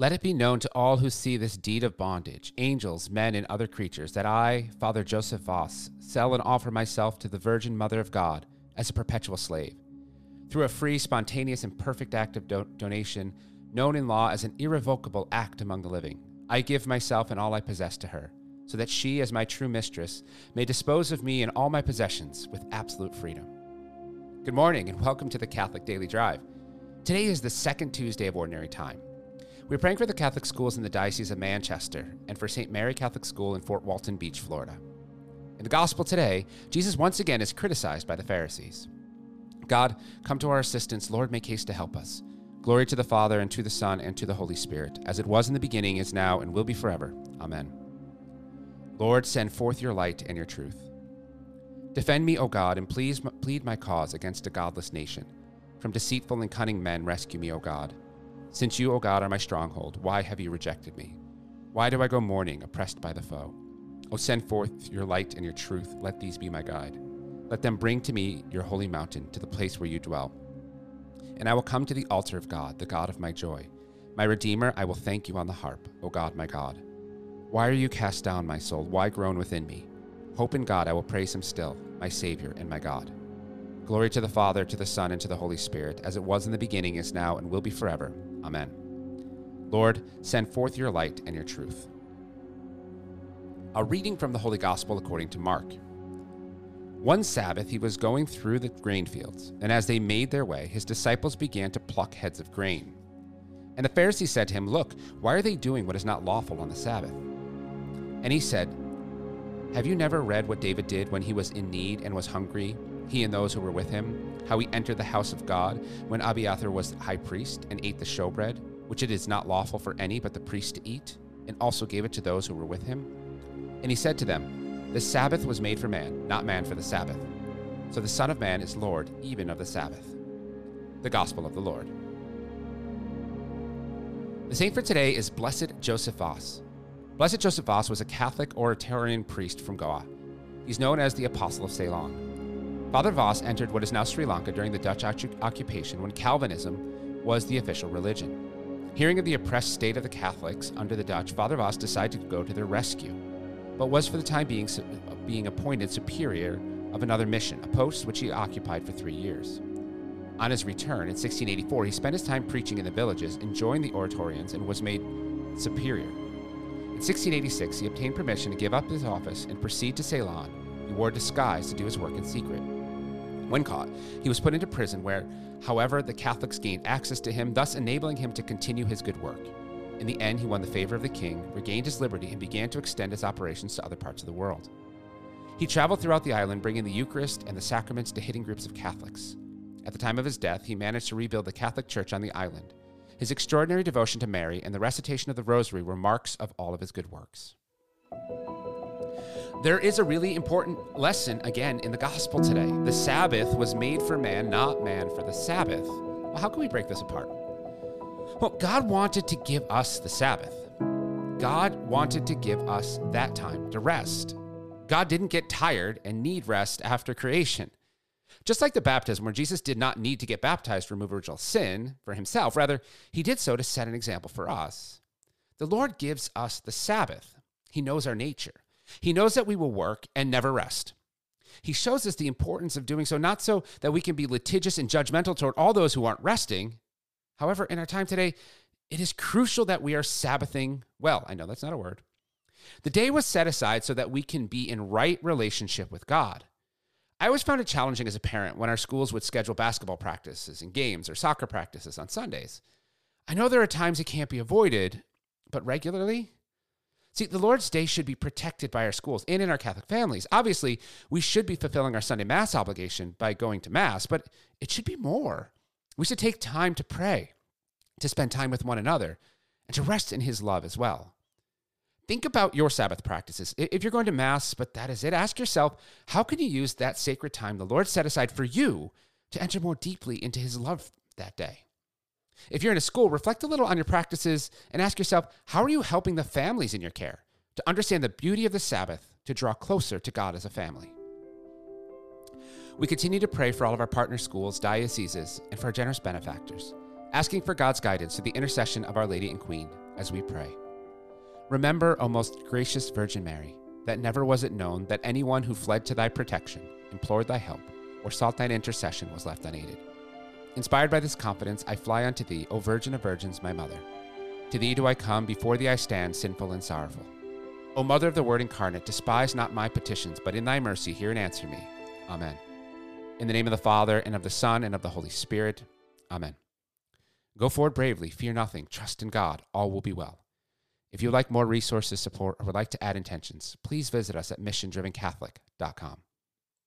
Let it be known to all who see this deed of bondage, angels, men, and other creatures, that I, Father Joseph Vaz, sell and offer myself to the Virgin Mother of God as a perpetual slave. Through a free, spontaneous, and perfect act of do- donation, known in law as an irrevocable act among the living, I give myself and all I possess to her, so that she, as my true mistress, may dispose of me and all my possessions with absolute freedom. Good morning, and welcome to the Catholic Daily Drive. Today is the second Tuesday of Ordinary Time. We're praying for the Catholic schools in the Diocese of Manchester and for St. Mary Catholic School in Fort Walton Beach, Florida. In the Gospel today, Jesus once again is criticized by the Pharisees. God, come to our assistance. Lord, make haste to help us. Glory to the Father, and to the Son, and to the Holy Spirit, as it was in the beginning, is now, and will be forever. Amen. Lord, send forth your light and your truth. Defend me, O God, and please plead my cause against a godless nation. From deceitful and cunning men, rescue me, O God. Since you, O God, are my stronghold, why have you rejected me? Why do I go mourning, oppressed by the foe? O send forth your light and your truth, let these be my guide. Let them bring to me your holy mountain, to the place where you dwell. And I will come to the altar of God, the God of my joy. My Redeemer, I will thank you on the harp, O God, my God. Why are you cast down, my soul? Why groan within me? Hope in God, I will praise him still, my Savior and my God. Glory to the Father, to the Son, and to the Holy Spirit, as it was in the beginning, is now, and will be forever. Amen. Lord, send forth your light and your truth. A reading from the Holy Gospel according to Mark. One Sabbath he was going through the grain fields, and as they made their way, his disciples began to pluck heads of grain. And the Pharisees said to him, Look, why are they doing what is not lawful on the Sabbath? And he said, Have you never read what David did when he was in need and was hungry, he and those who were with him? How he entered the house of God when Abiathar was high priest and ate the showbread, which it is not lawful for any but the priest to eat, and also gave it to those who were with him? And he said to them, The Sabbath was made for man, not man for the Sabbath. So the Son of Man is Lord even of the Sabbath. The Gospel of the Lord. The saint for today is Blessed Joseph Vaz. Blessed Joseph Vaz was a Catholic Oratorian priest from Goa. He's known as the Apostle of Ceylon. Father Vaz entered what is now Sri Lanka during the Dutch occupation when Calvinism was the official religion. Hearing of the oppressed state of the Catholics under the Dutch, Father Vaz decided to go to their rescue, but was for the time being being appointed superior of another mission, a post which he occupied for three years. On his return in 1684, he spent his time preaching in the villages, enjoying the oratorians, and was made superior. In 1686, he obtained permission to give up his office and proceed to Ceylon. He wore a disguise to do his work in secret. When caught, he was put into prison where, however, the Catholics gained access to him, thus enabling him to continue his good work. In the end, he won the favor of the king, regained his liberty, and began to extend his operations to other parts of the world. He traveled throughout the island, bringing the Eucharist and the sacraments to hidden groups of Catholics. At the time of his death, he managed to rebuild the Catholic Church on the island. His extraordinary devotion to Mary and the recitation of the Rosary were marks of all of his good works. There is a really important lesson again in the gospel today. The Sabbath was made for man, not man for the Sabbath. Well, how can we break this apart? Well, God wanted to give us the Sabbath. God wanted to give us that time to rest. God didn't get tired and need rest after creation. Just like the baptism, where Jesus did not need to get baptized to remove original sin for himself, rather, he did so to set an example for us. The Lord gives us the Sabbath. He knows our nature. He knows that we will work and never rest. He shows us the importance of doing so, not so that we can be litigious and judgmental toward all those who aren't resting. However, in our time today, it is crucial that we are Sabbathing well. I know that's not a word. The day was set aside so that we can be in right relationship with God. I always found it challenging as a parent when our schools would schedule basketball practices and games or soccer practices on Sundays. I know there are times it can't be avoided, but regularly? See, the Lord's Day should be protected by our schools and in our Catholic families. Obviously, we should be fulfilling our Sunday Mass obligation by going to Mass, but it should be more. We should take time to pray, to spend time with one another, and to rest in His love as well. Think about your Sabbath practices. If you're going to Mass, but that is it, ask yourself how can you use that sacred time the Lord set aside for you to enter more deeply into His love that day? If you're in a school, reflect a little on your practices and ask yourself how are you helping the families in your care to understand the beauty of the Sabbath to draw closer to God as a family? We continue to pray for all of our partner schools, dioceses, and for our generous benefactors, asking for God's guidance through the intercession of Our Lady and Queen as we pray. Remember, O most gracious Virgin Mary, that never was it known that anyone who fled to thy protection, implored thy help, or sought thine intercession was left unaided. Inspired by this confidence, I fly unto thee, O Virgin of Virgins, my mother. To thee do I come, before thee I stand, sinful and sorrowful. O Mother of the Word incarnate, despise not my petitions, but in thy mercy hear and answer me. Amen. In the name of the Father, and of the Son, and of the Holy Spirit. Amen. Go forward bravely, fear nothing, trust in God, all will be well. If you would like more resources, support, or would like to add intentions, please visit us at missiondrivencatholic.com.